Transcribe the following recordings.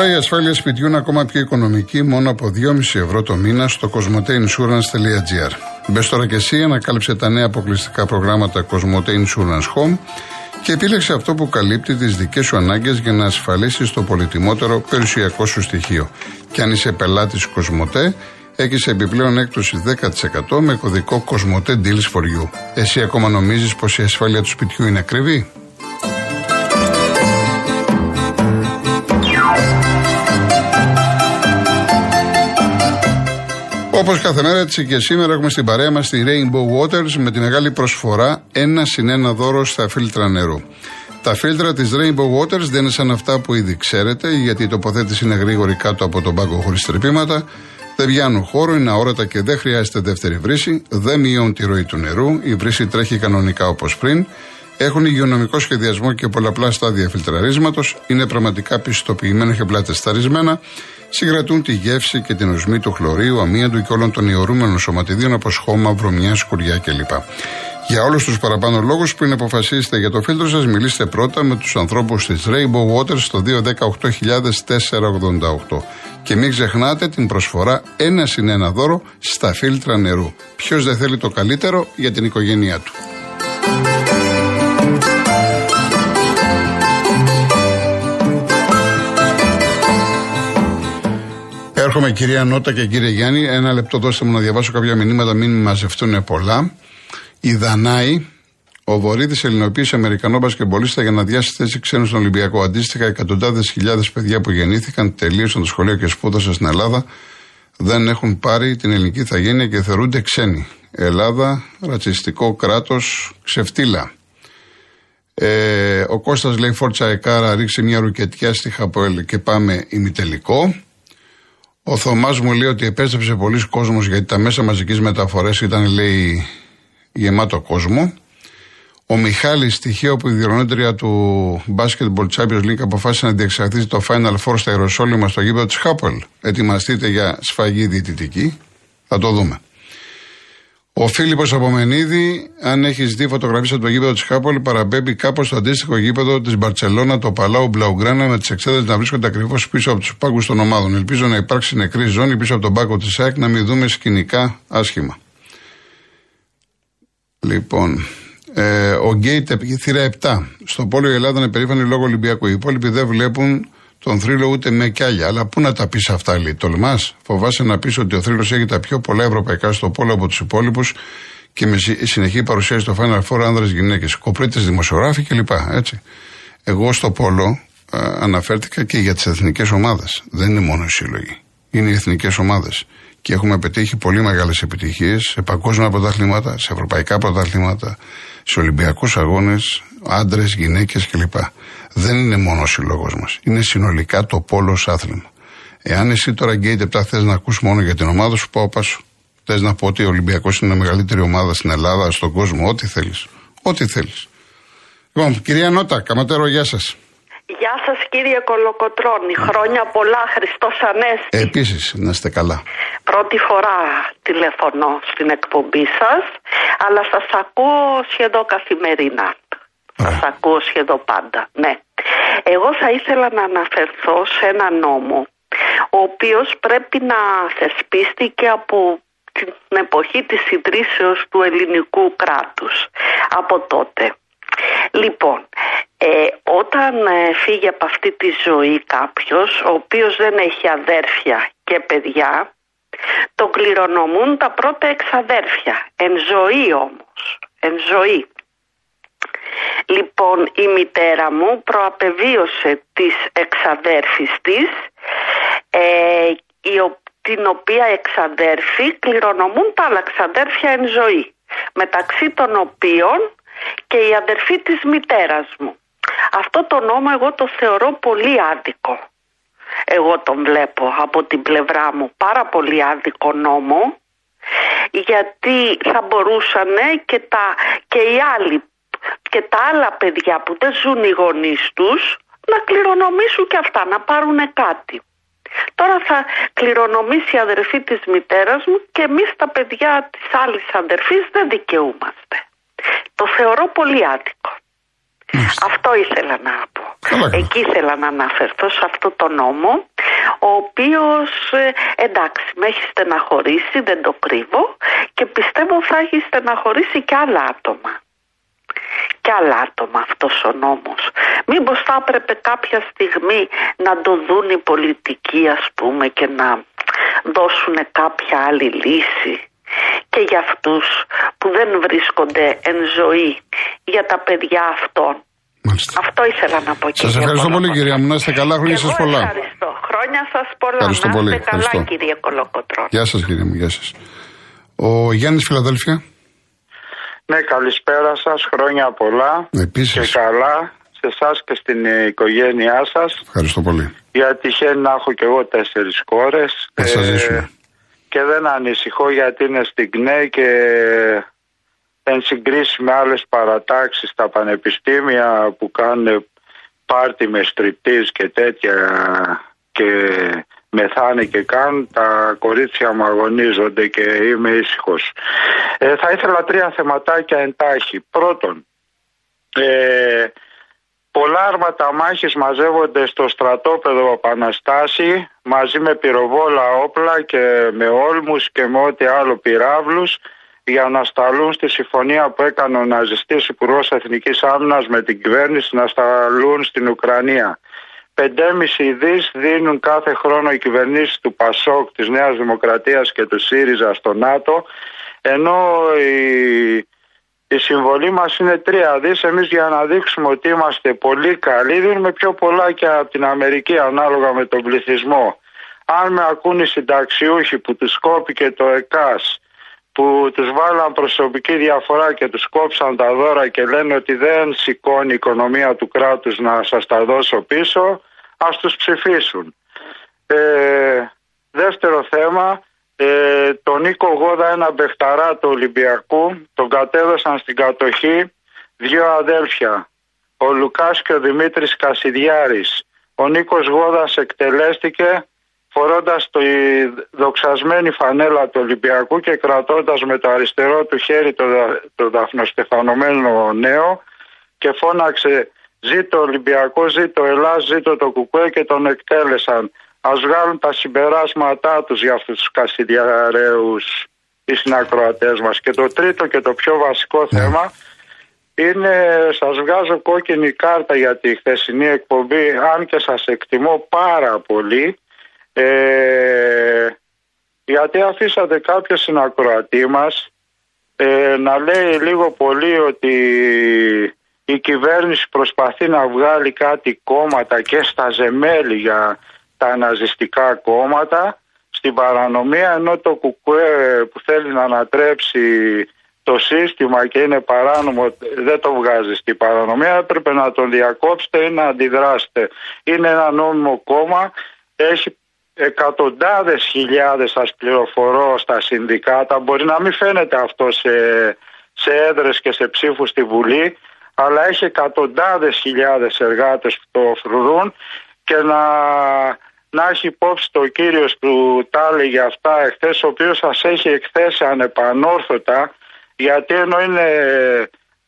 Τώρα η ασφάλεια σπιτιού είναι ακόμα πιο οικονομική μόνο από 2,5 ευρώ το μήνα στο cosmoteinsurance.gr. Μπες τώρα και εσύ, ανακάλυψε τα νέα αποκλειστικά προγράμματα Cosmote Insurance Home και επίλεξε αυτό που καλύπτει τις δικές σου ανάγκες για να ασφαλίσεις το πολυτιμότερο περιουσιακό σου στοιχείο. Και αν είσαι πελάτης Cosmote, έχεις επιπλέον έκπτωση 10% με κωδικό Cosmote Deals for You. Εσύ ακόμα νομίζεις πως η ασφάλεια του σπιτιού είναι ακριβή; Όπως κάθε μέρα, έτσι και σήμερα έχουμε στην παρέα μας τη Rainbow Waters με τη μεγάλη προσφορά ένα συν ένα δώρο στα φίλτρα νερού. Τα φίλτρα της Rainbow Waters δεν είναι σαν αυτά που ήδη ξέρετε, γιατί η τοποθέτηση είναι γρήγορη κάτω από τον πάγκο χωρίς τρυπήματα. Δεν βγαίνουν χώρο, είναι αόρατα και δεν χρειάζεται δεύτερη βρύση. Δεν μειώνουν τη ροή του νερού. Η βρύση τρέχει κανονικά όπως πριν. Έχουν υγειονομικό σχεδιασμό και πολλαπλά στάδια φιλτραρίσματος. Είναι πραγματικά πιστοποιημένα και πλατεσταρισμένα συγκρατούν τη γεύση και την οσμή του χλωρίου, αμύαντου και όλων των ιωρούμενων σωματιδίων όπω χώμα, βρωμιά, σκουριά κλπ. Για όλους τους παραπάνω λόγους, πριν αποφασίσετε για το φίλτρο σας, μιλήστε πρώτα με τους ανθρώπους της Rainbow Waters στο 218.488. Και μην ξεχνάτε την προσφορά ένα συν ένα δώρο στα φίλτρα νερού. Ποιος δεν θέλει το καλύτερο για την οικογένειά του. Έρχομαι κυρία Νότα και κύριε Γιάννη. Ένα λεπτό δώστε μου να διαβάσω κάποια μηνύματα, μην μαζευτούν πολλά. Η Δανάη, ο Βορύδης Ελληνοποίηση Αμερικανό Μπασκεμπολίστα για να διάσει θέση ξένου στον Ολυμπιακό. Αντίστοιχα, εκατοντάδες χιλιάδες παιδιά που γεννήθηκαν, τελείωσαν το σχολείο και σπούδασαν στην Ελλάδα, δεν έχουν πάρει την ελληνική θαγένεια και θεωρούνται ξένοι. Ελλάδα, ρατσιστικό κράτος, ξεφτύλα. Ε, ο Κώστας λέει Φόρτσα Εκάρα ρίξει μια ρουκετιά στη Χαποέλ και πάμε ημιτελικό. Ο Θωμάς μου λέει ότι επέστρεψε πολλοί κόσμος γιατί τα μέσα μαζικής μεταφορές ήταν, λέει, γεμάτο κόσμο. Ο Μιχάλης, στοιχείο που η διοργανώτρια του Basketball Champions League αποφάσισε να διεξαχθεί το Final Four στα Ιεροσόλυμα στο γήπεδο της Χάπολ. Ετοιμαστείτε για σφαγή διαιτητική. Θα το δούμε. Ο Φίλιππος Απομενίδη, αν έχεις δει φωτογραφίες από το γήπεδο της Χάπολη, παραμπέμπει κάπως στο αντίστοιχο γήπεδο της Μπαρσελόνα, το Παλάου Μπλαουγκράνα, με τις εξέδρες να βρίσκονται ακριβώς πίσω από τους πάγκους των ομάδων. Ελπίζω να υπάρξει νεκρή ζώνη πίσω από τον πάγκο της ΑΕΚ να μην δούμε σκηνικά άσχημα. Λοιπόν, ε, ο Γκέιτ θύρα 7. Στο πόλο η Ελλάδα είναι περήφανη λόγω Ολυμπιακού. Οι υπόλοιποι δεν βλέπουν τον θρύλο ούτε με κιάλια. Αλλά πού να τα πεις αυτά, λέει. Τολμάς, φοβάσαι να πεις ότι ο θρύλος έχει τα πιο πολλά ευρωπαϊκά στο πόλο από τους υπόλοιπους και με συνεχή παρουσίαση στο Final Four άνδρες γυναίκες. Κοπρίτες δημοσιογράφοι κλπ. Έτσι. Εγώ στο πόλο α, αναφέρθηκα και για τις εθνικές ομάδες. Δεν είναι μόνο οι σύλλογοι. Είναι οι εθνικές ομάδες. Και έχουμε πετύχει πολύ μεγάλες επιτυχίες σε παγκόσμια πρωταθλήματα, σε ευρωπαϊκά πρωταθλήματα, σε Ολυμπιακούς αγώνες, άντρες, γυναίκες κλπ δεν είναι μόνο ο σύλλογος μας. Είναι συνολικά το πόλο άθλημα. Εάν εσύ τώρα γκέιτε 7 θες να ακούς μόνο για την ομάδα σου, πάω πάσου. Θες να πω ότι ο Ολυμπιακός είναι η μεγαλύτερη ομάδα στην Ελλάδα, στον κόσμο, ό,τι θέλεις. Ό,τι θέλεις. Λοιπόν, κυρία Νότα, καματέρο, γεια σας. Γεια σας κύριε Κολοκοτρώνη. Χρόνια πολλά, Χριστός Ανέστη. Επίσης, να είστε καλά. Πρώτη φορά τηλεφωνώ στην εκπομπή σας, αλλά σας ακούω σχεδόν καθημερινά. Σα ακούω σχεδόν πάντα, ναι. Εγώ θα ήθελα να αναφερθώ σε ένα νόμο, ο οποίος πρέπει να θεσπίστηκε από την εποχή της ιδρύσεως του ελληνικού κράτους. Από τότε. Λοιπόν, ε, όταν ε, φύγει από αυτή τη ζωή κάποιος, ο οποίος δεν έχει αδέρφια και παιδιά, τον κληρονομούν τα πρώτα εξαδέρφια. Εν ζωή όμως. Εν ζωή. Λοιπόν, η μητέρα μου προαπεβίωσε τις εξαδέρφης της, ε, την οποία εξαδέρφη κληρονομούν τα άλλα εξαδέρφια εν ζωή, μεταξύ των οποίων και η αδερφή της μητέρας μου. Αυτό το νόμο εγώ το θεωρώ πολύ άδικο. Εγώ τον βλέπω από την πλευρά μου πάρα πολύ άδικο νόμο γιατί θα μπορούσαν και, τα, και οι άλλοι και τα άλλα παιδιά που δεν ζουν οι γονείς τους να κληρονομήσουν και αυτά, να πάρουν κάτι. Τώρα θα κληρονομήσει η αδερφή της μητέρας μου και εμείς τα παιδιά της άλλης αδερφής δεν δικαιούμαστε. Το θεωρώ πολύ άδικο. Αυτό ήθελα να πω. Καλά, καλά. Εκεί ήθελα να αναφερθώ σε αυτό το νόμο, ο οποίος ε, εντάξει με έχει στεναχωρήσει, δεν το κρύβω και πιστεύω θα έχει στεναχωρήσει και άλλα άτομα. Και άλλα άτομα αυτός ο νόμος. Μήπως θα έπρεπε κάποια στιγμή να το δουν οι πολιτικοί ας πούμε και να δώσουν κάποια άλλη λύση και για αυτούς που δεν βρίσκονται εν ζωή για τα παιδιά αυτών. Μάλιστα. Αυτό ήθελα να πω Σας ευχαριστώ πολύ, κυρία μου. Να είστε καλά, χρόνια Και σας εγώ πολλά. Ευχαριστώ. Χρόνια σας πολλά. Ευχαριστώ να πολύ. είστε καλά, Ευχαριστώ. κύριε Κολοκοτρό. Γεια σας, κύριε μου, γεια σας. Ο Γιάννης Φιλαδέλφια. Ναι, καλησπέρα σας. Χρόνια πολλά. Επίσης. Και καλά σε εσάς και στην ε, οικογένειά σας. Ευχαριστώ πολύ. Γιατί τυχαίνει να έχω και εγώ τέσσερις κόρες. Θα σας ζήσουμε. και δεν ανησυχώ γιατί είναι στην ΚΝΕ και εν συγκρίση με άλλες παρατάξεις στα πανεπιστήμια που κάνουν πάρτι με στριπτής και τέτοια και μεθάνε και κάνουν, τα κορίτσια μου αγωνίζονται και είμαι ήσυχος. Ε, θα ήθελα τρία θεματάκια εντάχει. Πρώτον, ε, πολλά άρματα μάχης μαζεύονται στο στρατόπεδο Παναστάση μαζί με πυροβόλα όπλα και με όλμους και με ό,τι άλλο πυράβλους για να σταλούν στη συμφωνία που έκανε ο ναζιστής Υπουργός Εθνικής Άμυνας με την κυβέρνηση να σταλούν στην Ουκρανία. 5,5 δις δίνουν κάθε χρόνο οι κυβερνήσεις του ΠΑΣΟΚ, της Νέας Δημοκρατίας και του ΣΥΡΙΖΑ στο ΝΑΤΟ, ενώ η, η συμβολή μας είναι 3 δις. Εμείς για να δείξουμε ότι είμαστε πολύ καλοί δίνουμε πιο πολλά και από την Αμερική ανάλογα με τον πληθυσμό. Αν με ακούν οι συνταξιούχοι που τους κόπηκε το ΕΚΑΣ, που τους βάλαν προσωπική διαφορά και τους κόψαν τα δώρα και λένε ότι δεν σηκώνει η οικονομία του κράτους να σας τα δώσω πίσω, ας τους ψηφίσουν. Ε, δεύτερο θέμα, ε, τον Νίκο Γόδα, ένα μπεχταρά του Ολυμπιακού, τον κατέδωσαν στην κατοχή δύο αδέλφια, ο Λουκάς και ο Δημήτρης Κασιδιάρης. Ο Νίκος Γόδας εκτελέστηκε φορώντας τη δοξασμένη φανέλα του Ολυμπιακού και κρατώντας με το αριστερό του χέρι το, δα- το δαφνοστεφανωμένο νέο και φώναξε «Ζήτω Ολυμπιακό, ζήτω Ελλάς, ζήτω το Κουκουέ» και τον εκτέλεσαν. Ας βγάλουν τα συμπεράσματά τους για αυτούς τους κασιδιαρέους οι συνακροατές μας. Και το τρίτο και το πιο βασικό θέμα είναι, σας βγάζω κόκκινη κάρτα για τη χθεσινή εκπομπή, αν και σας εκτιμώ πάρα πολύ, ε, γιατί αφήσατε κάποιο συνακροατή μας ε, να λέει λίγο πολύ ότι η κυβέρνηση προσπαθεί να βγάλει κάτι κόμματα και στα ζεμέλη για τα ναζιστικά κόμματα. Στην παρανομία ενώ το κουκουέ που θέλει να ανατρέψει το σύστημα και είναι παράνομο δεν το βγάζει στην παρανομία. Έπρεπε να τον διακόψετε ή να αντιδράσετε. Είναι ένα νόμιμο κόμμα, έχει εκατοντάδες χιλιάδες σας πληροφορώ στα συνδικάτα. Μπορεί να μην φαίνεται αυτό σε, σε έδρες και σε ψήφους στη Βουλή αλλά έχει εκατοντάδες χιλιάδες εργάτες που το φρουρούν και να, να έχει υπόψη το κύριος που τα έλεγε αυτά εχθές ο οποίος σας έχει εκθέσει ανεπανόρθωτα γιατί ενώ είναι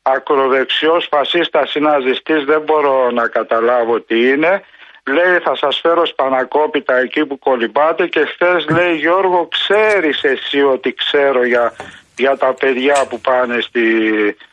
ακροδεξιός φασίστας ή ναζιστής δεν μπορώ να καταλάβω τι είναι Λέει θα σας φέρω σπανακόπιτα εκεί που κολυμπάτε και χθες λέει Γιώργο ξέρεις εσύ ότι ξέρω για, για τα παιδιά που πάνε στη,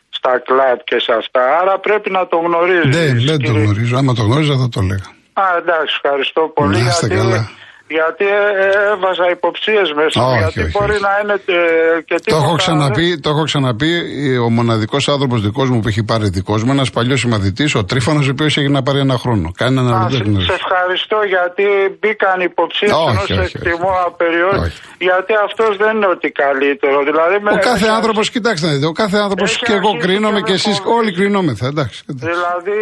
στα κλαμπ και σε αυτά. Άρα πρέπει να το γνωρίζεις. Δεν, δεν το κύριε. γνωρίζω. Άμα το γνώριζα θα το λέγα. Α, εντάξει, ευχαριστώ πολύ. Να είστε γιατί, καλά. Γιατί ε, ε, έβαζα υποψίες μέσα. Όχι, γιατί όχι, μπορεί όχι. να είναι ε, και Το τίποτα. έχω, ξαναπεί, το έχω ξαναπεί. ε, Ο μοναδικός άνθρωπος δικός μου που έχει πάρει δικός μου, ένας παλιός συμμαθητή, ο Τρίφωνος, ο οποίος έχει να πάρει ένα χρόνο. Κάνει ένα Α, λεπτό σε, γνωρίζω. σε ευχαριστώ γιατί μπήκαν υποψίες Όχι, ενώ όχι, σε όχι. εκτιμώ απεριόριστα. Όχι. Γιατί αυτός δεν είναι ότι καλύτερο. Δηλαδή, με, Ο κάθε με- άνθρωπος, κοιτάξτε να δείτε, ο κάθε άνθρωπος Έχει και εγώ αρχίσει κρίνομαι και και με εσείς φοβίζει. όλοι κρινόμεθα. Εντάξει. εντάξει. Δηλαδή,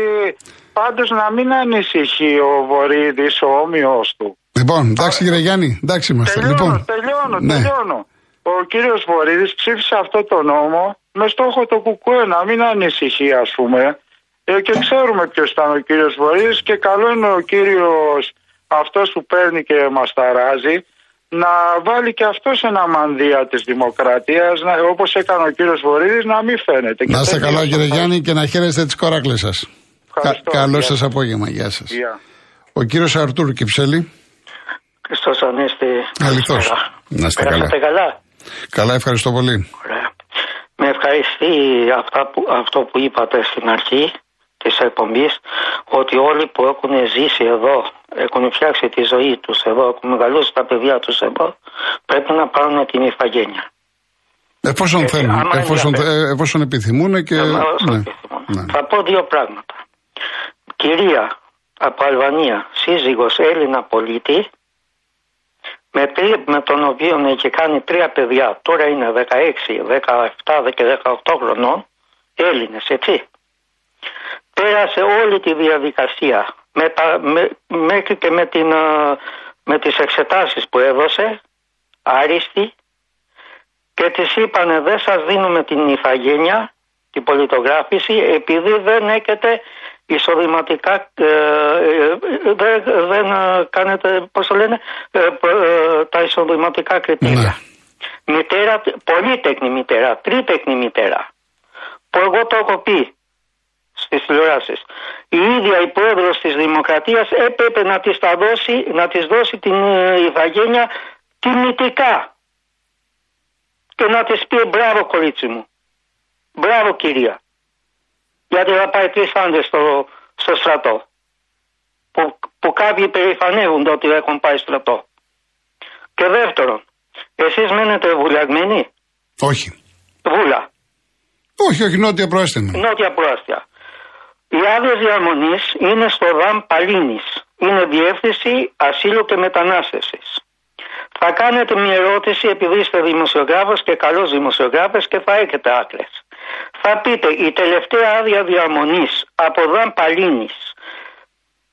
πάντως να μην ανησυχεί ο Βορύδης, ο όμοιος του. Λοιπόν, εντάξει κύριε Γιάννη, εντάξει είμαστε. Τελειώνω, λοιπόν, τελειώνω, ναι. τελειώνω. Ο κύριος Βορύδης ψήφισε αυτό το νόμο με στόχο το κουκουέ να μην ανησυχεί ας πούμε. Ε, και ξέρουμε ποιος ήταν ο κύριος Βορύδης και καλό είναι ο κύριος αυτός που παίρνει και μας ταράζει να βάλει και αυτός ένα μανδύα της δημοκρατίας να, όπως έκανε ο κύριος Βορύδης να μην φαίνεται. Και Να είστε τέτοιος καλά κύριε θα- Γιάννη και να χαίρεστε τις κοράκλες σας. Ευχαριστώ. καλό Γεια σας απόγευμα. Γεια σας. Γεια. Ο κύριος Αρτούρ Κυψέλη. Χριστός Ανέστη. Αληθώς. Καλησπέρα. Να είστε Περάσατε καλά; Καλά, ευχαριστώ πολύ. Ωραία. Με ευχαριστεί αυτά που, αυτό που είπατε στην αρχή της εκπομπής ότι όλοι που έχουν ζήσει εδώ, έχουν φτιάξει τη ζωή τους εδώ, έχουν μεγαλώσει τα παιδιά τους εδώ, πρέπει να πάρουν την ηθαγένεια. Εφόσον Έτσι, θέλουν, άμα εφόσον, ενδιαφέρει. ε, εφόσον επιθυμούν και. Αλλά όσο ναι, επιθυμούν. ναι. Θα πω δύο πράγματα. Κυρία από Αλβανία, σύζυγος Έλληνα πολίτη, με, τρι- με τον οποίο έχει κάνει τρία παιδιά, τώρα είναι 16, 17 και 18 χρονών, Έλληνες, έτσι. Πέρασε όλη τη διαδικασία, με τα, με, μέχρι και με, την, α, με τις εξετάσεις που έδωσε, άριστη, και της είπανε δεν σας δίνουμε την ηθαγένεια, την πολιτογράφηση, επειδή δεν έχετε εισοδηματικά, ε, ε, δεν, δεν ε, κάνετε, πώς το λένε, ε, προ- ε, τα εισοδηματικά κριτήρια. Μητέρα, πολύτεκνη μητέρα, τρίτεκνη μητέρα, που εγώ το έχω πει στις τηλεοράσεις. Η ίδια η πρόεδρος της Δημοκρατίας έπρεπε να της, τα δώσει, να της δώσει την ε, ηθαγένεια τιμητικά και να της πει μπράβο κορίτσι μου. Μπράβο κυρία. Γιατί θα πάει τρεις άντρες στο, στο στρατό. Που, που κάποιοι περηφανεύονται ότι έχουν πάει στρατό. Και δεύτερον, εσείς μένετε βουλιαγμένοι; Όχι. Βούλα. Όχι, όχι, νότια προάστινα. Νότια προάστια. Οι άδειε διαμονής είναι στο ΔΑΜ Παλίνης. Είναι διεύθυνση ασύλου και μετανάστευσης. Θα κάνετε μια ερώτηση επειδή είστε δημοσιογράφος και καλός δημοσιογράφος και θα έχετε άκρε. Θα πείτε η τελευταία άδεια διαμονής από ΔΑΜ Παλίνης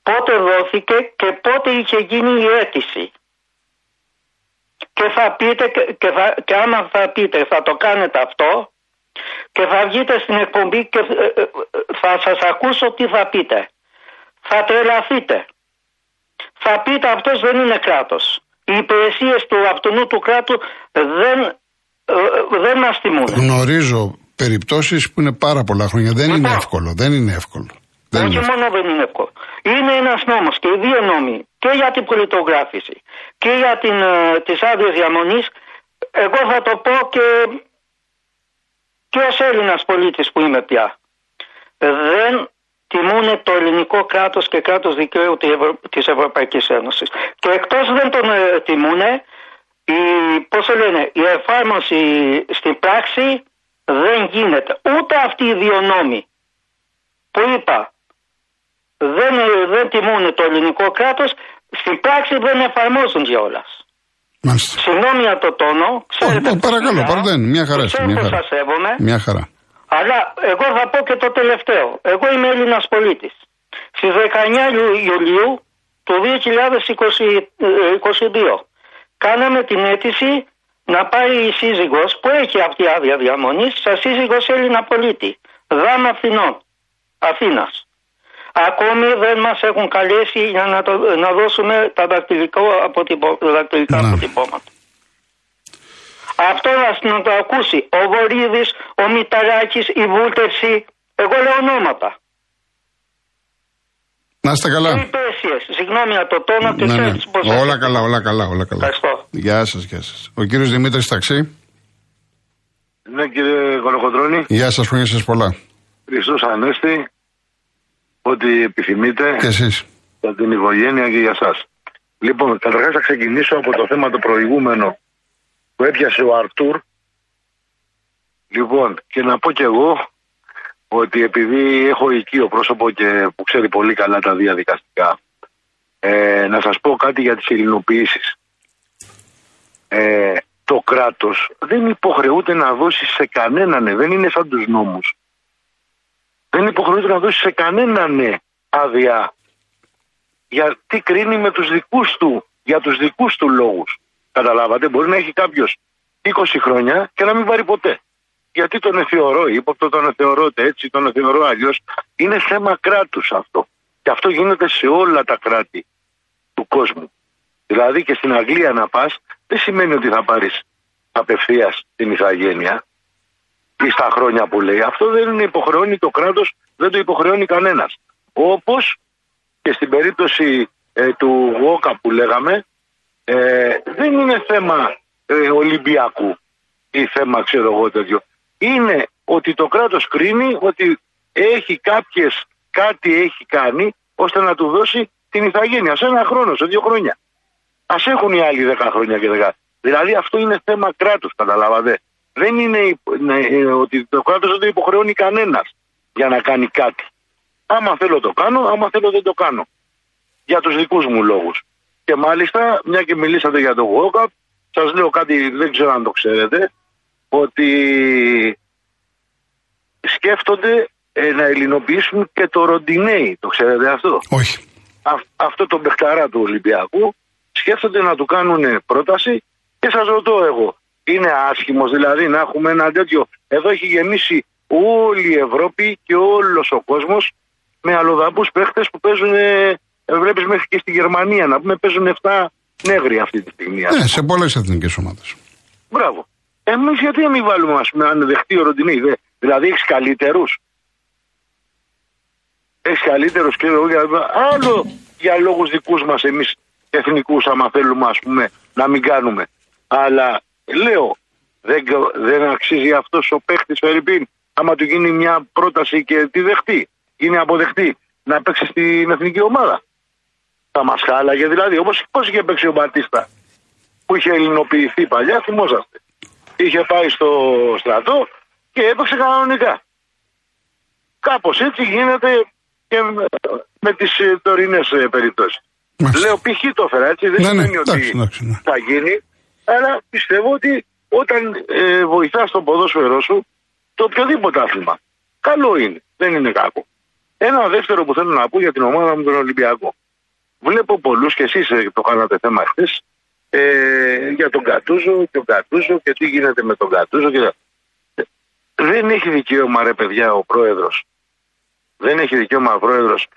πότε δόθηκε και πότε είχε γίνει η αίτηση; Και θα πείτε και, και, θα, και άμα θα πείτε θα το κάνετε αυτό και θα βγείτε στην εκπομπή και ε, ε, θα σας ακούσω τι θα πείτε. Θα τρελαθείτε. Θα πείτε αυτός δεν είναι κράτος. Οι υπηρεσίες του αυτού του κράτου δεν, ε, δεν μας τιμούν. Γνωρίζω περιπτώσεις που είναι πάρα πολλά χρόνια. Δεν είναι Λοιπόν. εύκολο. Δεν είναι εύκολο. Δεν Όχι είναι εύκολο. μόνο δεν είναι εύκολο. Είναι ένας νόμος και οι δύο νόμοι και για την πολιτογράφηση και για την, ε, τις άδειες διαμονής εγώ θα το πω και, και ως Έλληνας πολίτης που είμαι πια. Δεν τιμούν το ελληνικό κράτος και κράτος δικαίου της Ευρω... της Ευρωπαϊκής Ένωσης. Και εκτός δεν τον ε, τιμούν, η, πώς το λένε, η εφάρμοση στην πράξη δεν γίνεται. Ούτε αυτοί οι δύο νόμοι που είπα δεν, δεν τιμούν το ελληνικό κράτος, στην πράξη δεν εφαρμόζουν κιόλας. Μάλιστα. Συγγνώμη για το τόνο, ξέρετε. Όχι, πώς παρακαλώ, μιλάω, παραδένει. Μια χαρά είσαι, Ξέρω μια πως χαρά. σας σέβομαι, Μια χαρά. αλλά εγώ θα πω και το τελευταίο. Εγώ είμαι Έλληνας πολίτης. Στις 19 Ιου- Ιουλίου του 2022 κάναμε την αίτηση να πάρει η σύζυγος που έχει αυτή η άδεια διαμονής σαν σύζυγος Έλληνα πολίτη. Δάμα Αθηνών. Αθήνας. Ακόμη δεν μας έχουν καλέσει για να, το, να δώσουμε τα δακτυλικό αποτυπω, δακτυλικά Ναι. αποτυπώματα. Αυτό να, να το ακούσει ο Βορύδης, ο Μηταράκης, η Βούλτευση, εγώ λέω ονόματα. Να είστε Οι καλά. υπηρεσίες, συγγνώμη για το τόνο και Ναι, ναι. ξέρεις πώς... Όλα καλά, όλα καλά, όλα καλά. Ευχαριστώ. Γεια σας, γεια σας. Ο κύριος Δημήτρης Ταξί. Ναι κύριε Κολοκοντρώνη, Γεια σας, χρόνια σας πολλά. Χριστός Ανέστη, ό,τι επιθυμείτε Και εσείς. για την οικογένεια και για σας. Λοιπόν, καταρχάς θα ξεκινήσω από το θέμα το προηγούμενο που έπιασε ο Αρτούρ. Λοιπόν, και να πω κι εγώ ότι επειδή έχω οικείο πρόσωπο και που ξέρει πολύ καλά τα διαδικαστικά, ε, να σας πω κάτι για τις ελληνοποιήσεις. Ε, το κράτος δεν υποχρεούται να δώσει σε κανέναν, ε, δεν είναι σαν τους νόμους. Δεν υποχρεούται να δώσει σε κανέναν ε, άδεια γιατί κρίνει με τους δικούς του, για τους δικούς του λόγους. Καταλάβατε, μπορεί να έχει κάποιος 20 χρόνια και να μην πάρει ποτέ. Γιατί τον εθεωρώ ύποπτο, τον εθεωρώ έτσι, τον εθεωρώ αλλιώς. Είναι θέμα κράτους αυτό. Και αυτό γίνεται σε όλα τα κράτη του κόσμου. Δηλαδή και στην Αγγλία να πας, δεν σημαίνει ότι θα πάρεις απευθείας την ηθαγένεια ή στα χρόνια που λέει. Αυτό δεν είναι υποχρεώνει το κράτος, δεν το υποχρεώνει κανένας. Όπως και στην περίπτωση ε, του Γόκα που λέγαμε, ε, δεν είναι θέμα ε, Ολυμπιακού ή θέμα ξέρω εγώ τέτοιο. Είναι ότι το κράτος κρίνει ότι έχει κάποιες, κάτι έχει κάνει ώστε να του δώσει την ηθαγένεια σε ένα χρόνο, σε δύο χρόνια. Α έχουν οι άλλοι δέκα χρόνια και δέκα. Δηλαδή αυτό είναι θέμα κράτους, καταλάβατε. Δεν είναι ναι, ε, ότι το κράτος δεν το υποχρεώνει κανένας για να κάνει κάτι. Άμα θέλω το κάνω, άμα θέλω δεν το κάνω. Για τους δικούς μου λόγους. Και μάλιστα, μια και μιλήσατε για το WOCAP, σας λέω κάτι, δεν ξέρω αν το ξέρετε, ότι σκέφτονται ε, να ελληνοποιήσουν και το Ροντινέι. Το ξέρετε αυτό; Όχι. αυτό το μπεχταρά του Ολυμπιακού σκέφτονται να του κάνουν πρόταση και σας ρωτώ εγώ, είναι άσχημος δηλαδή να έχουμε ένα τέτοιο; Εδώ έχει γεμίσει όλη η Ευρώπη και όλος ο κόσμος με αλλοδαπούς παίχτες που παίζουν. Βλέπεις μέχρι και στη Γερμανία να πούμε παίζουν 7 νέγροι αυτή τη στιγμή. Ναι, σε πολλές εθνικές ομάδες. Μπράβο. Εμεί γιατί να μην βάλουμε, ας πούμε, αν δεχτεί ο Ροντινή, δηλαδή έχεις καλύτερους. Έχεις καλύτερους και άλλο για λόγους δικούς μας εμείς εθνικούς, άμα θέλουμε, ας πούμε, να μην κάνουμε. Αλλά λέω, δεν, δεν αξίζει αυτός ο παίχτης Φερρυπίν, άμα του γίνει μια πρόταση και τη δεχτεί, γίνει αποδεχτή, να παίξει στην εθνική ομάδα. Θα μα χάλαγε δηλαδή, όπως πώς είχε παίξει ο Μπατίστα, που είχε ελληνοποιηθεί παλιά, θυμόσαστε. Είχε πάει στο στρατό και έπαιξε κανονικά. Κάπως έτσι γίνεται και με τις τωρινές περιπτώσεις. Λέω π.χ. το έφερα έτσι, δεν ναι, ναι σημαίνει ότι ναι. θα γίνει, αλλά πιστεύω ότι όταν ε, βοηθάς τον ποδόσφαιρό σου, το οποιοδήποτε άθλημα, καλό είναι, δεν είναι κακό. Ένα δεύτερο που θέλω να πω για την ομάδα μου τον Ολυμπιακό. Βλέπω πολλούς και εσείς ε, το κάνατε θέμα χθες ε, για τον Κατούζο και τον Κατούζο και τι γίνεται με τον Κατούζο. Και... Δεν έχει δικαίωμα ρε παιδιά ο πρόεδρος. Δεν έχει δικαίωμα ο πρόεδρος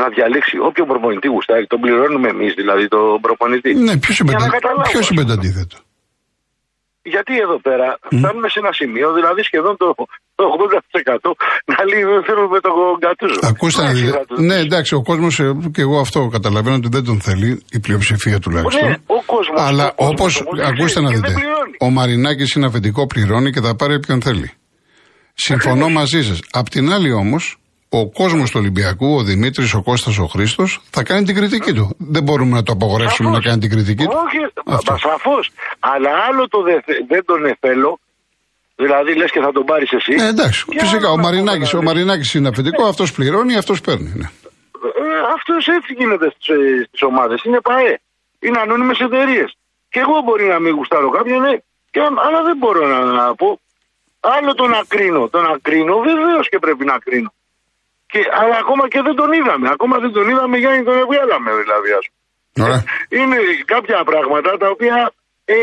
να διαλέξει όποιο προπονητή γουστάρει. Τον πληρώνουμε εμείς δηλαδή τον προπονητή. Ναι, ποιος είπε το αντίθετο; Γιατί εδώ πέρα mm. φτάνουμε σε ένα σημείο, δηλαδή σχεδόν το, το 80% να λέει δεν θέλουμε τον Γκατούζο. Ακούστε να δείτε. Ναι, εντάξει, ο κόσμος ε, και εγώ αυτό καταλαβαίνω ότι δεν τον θέλει, η πλειοψηφία τουλάχιστον. Ναι, ο κόσμος, Αλλά όπω, ακούστε να δείτε, ο Μαρινάκης είναι αφεντικό, πληρώνει και θα πάρει όποιον θέλει. Συμφωνώ μαζί σας. Απ' την άλλη όμως, ο κόσμος του Ολυμπιακού, ο Δημήτρης, ο Κώστας, ο Χρήστος, θα κάνει την κριτική του. Δεν μπορούμε να το απογορεύσουμε να κάνει την κριτική του. Όχι, σαφώς. Αλλά άλλο το δε, δεν τον θέλω. Δηλαδή λες και θα τον πάρεις εσύ. Ε, εντάξει. Φυσικά ο Μαρινάκη δηλαδή. ο Μαρινάκης είναι αφεντικό, αυτός πληρώνει, αυτός παίρνει. Ναι. Ε, αυτός έτσι γίνεται στις ομάδες. Είναι ΠαΕ. Είναι ανώνυμες εταιρείες. Και εγώ μπορεί να μην γουστάρω κάποιον, ναι, και, αλλά δεν μπορώ να, να πω. Άλλο το να κρίνω. Το να κρίνω, βεβαίως και πρέπει να κρίνω. Και, αλλά ακόμα και δεν τον είδαμε. Ακόμα δεν τον είδαμε για να τον βγάλαμε δηλαδή. Ας πούμε. Είναι κάποια πράγματα τα οποία ε,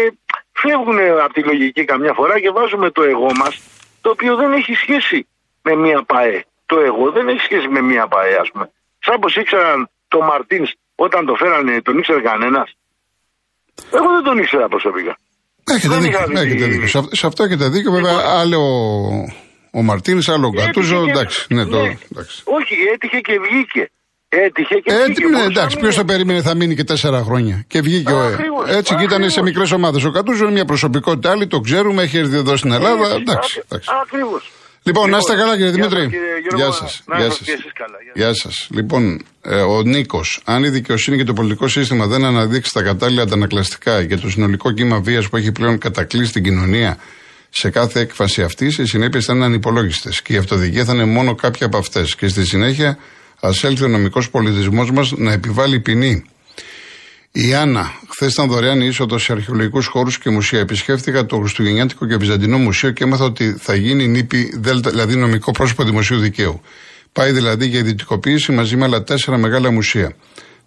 φεύγουν από τη λογική καμιά φορά και βάζουμε το εγώ μας, το οποίο δεν έχει σχέση με μία ΠαΕ. Το εγώ δεν έχει σχέση με μία ΠαΕ, ας πούμε. Σαν πως ήξεραν το Μαρτίνς όταν το φέρανε, τον ήξερε κανένας; Εγώ δεν τον ήξερα προσωπικά. Έχετε δίκιο. Έχετε δίκιο. Σε αυτό έχετε δίκιο. Βέβαια, άλλο ο Μαρτίνης, άλλο ο Γκατούζο. Εντάξει, ναι, το, ναι. εντάξει. Όχι, έτυχε και βγήκε. Έτυχε και βγήκε. Ναι, εντάξει, ποιος θα περίμενε θα μείνει και τέσσερα χρόνια. Και βγήκε ο ΕΕ. Έτσι και ήταν σε μικρές ομάδες. Ο Κατούζο είναι μια προσωπικότητα άλλη, το ξέρουμε, έχει έρθει εδώ στην Ελλάδα. Εντάξει. Ακριβώς. Λοιπόν, να είστε λοιπόν, καλά κύριε Δημήτρη. Γεια σας. Γεια σας. Γεια σας. Λοιπόν, ε, ο Νίκος, αν η δικαιοσύνη και το πολιτικό σύστημα δεν αναδείξει τα κατάλληλα αντανακλαστικά για το συνολικό κύμα βίας που έχει πλέον κατακλείσει την κοινωνία, σε κάθε έκφαση αυτής, οι συνέπειες θα είναι ανυπολόγιστες και η αυτοδικία θα είναι μόνο κάποια από αυτές. Και στη συνέχεια, ας έλθει ο νομικός πολιτισμός μας να επιβάλλει ποινή. Η Άννα, χθες ήταν δωρεάν η είσοδος σε αρχαιολογικούς χώρους και μουσεία. Επισκέφθηκα το Χριστουγεννιάτικο και Βυζαντινό Μουσείο και έμαθα ότι θα γίνει νύπη ΔΕΛΤΑ, δηλαδή νομικό πρόσωπο δημοσίου δικαίου. Πάει δηλαδή για ιδιωτικοποίηση μαζί με άλλα τέσσερα μεγάλα μουσεία.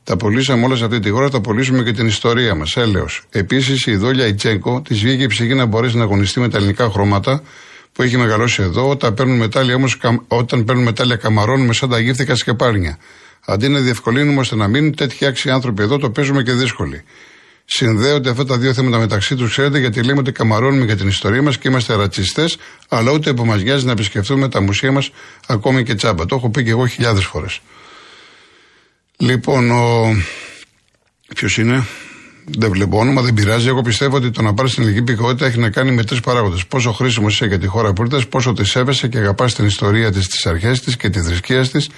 Τα πουλήσαμε όλα σε αυτή τη χώρα, τα πουλήσουμε και την ιστορία μας. Έλεω. Επίσης, η Δόλια Ιτσέγκο της βγήκε η ψυχή να μπορέσει να αγωνιστεί με τα ελληνικά χρώματα που έχει μεγαλώσει εδώ. Όταν παίρνουν μετάλλια όμως, όταν παίρνουν μετάλλια, καμαρώνουμε σαν τα γύφτικα σκεπάρνια. Αντί να διευκολύνουμε ώστε να μείνουν τέτοιοι άξιοι άνθρωποι εδώ, το παίζουμε και δύσκολοι. Συνδέονται αυτά τα δύο θέματα μεταξύ τους, ξέρετε, γιατί λέμε ότι καμαρώνουμε για την ιστορία μας και είμαστε ρατσιστές, αλλά ούτε που μας νοιάζει να επισκεφτούμε τα μουσεία μας ακόμη και τσάμπα. Το έχω πει και εγώ χιλιάδες φορές. Λοιπόν, ο. Ποιος είναι, δεν βλέπω όνομα, δεν πειράζει. Εγώ πιστεύω ότι το να πάρεις την ελληνική υπηκότητα έχει να κάνει με τρεις παράγοντες. Πόσο χρήσιμο είσαι για τη χώρα που ήρθες, πόσο τη σέβεσαι και αγαπάς την ιστορία της, τις αρχές της και τη θρησκείας της,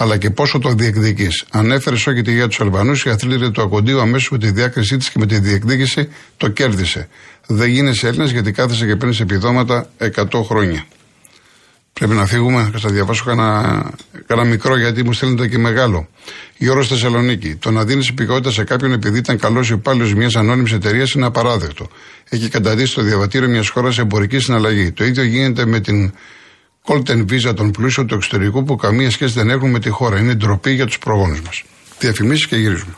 αλλά και πόσο το διεκδικείς. Ανέφερες όχι τη γη του Αλβανούς, η αθλήτρια του Ακοντίου αμέσως με τη διάκρισή της και με τη διεκδίκηση το κέρδισε. Δεν γίνεσαι Έλληνας γιατί κάθεσαι και παίρνεις επιδόματα 100 χρόνια. Πρέπει να φύγουμε. Θα διαβάσω κανένα, μικρό γιατί μου στέλνετε και μεγάλο. Γιώργος Θεσσαλονίκη. Το να δίνεις υπηκότητα σε κάποιον επειδή ήταν καλός υπάλληλος μιας ανώνυμης εταιρείας είναι απαράδεκτο. Έχει καταδείξει το διαβατήριο μιας χώρας σε εμπορικής συναλλαγή. Το ίδιο γίνεται με την Golden Visa των πλούσιων του εξωτερικού που καμία σχέση δεν έχουν με τη χώρα. Είναι ντροπή για τους προγόνους μας. Διαφημίσεις και γυρίζουμε.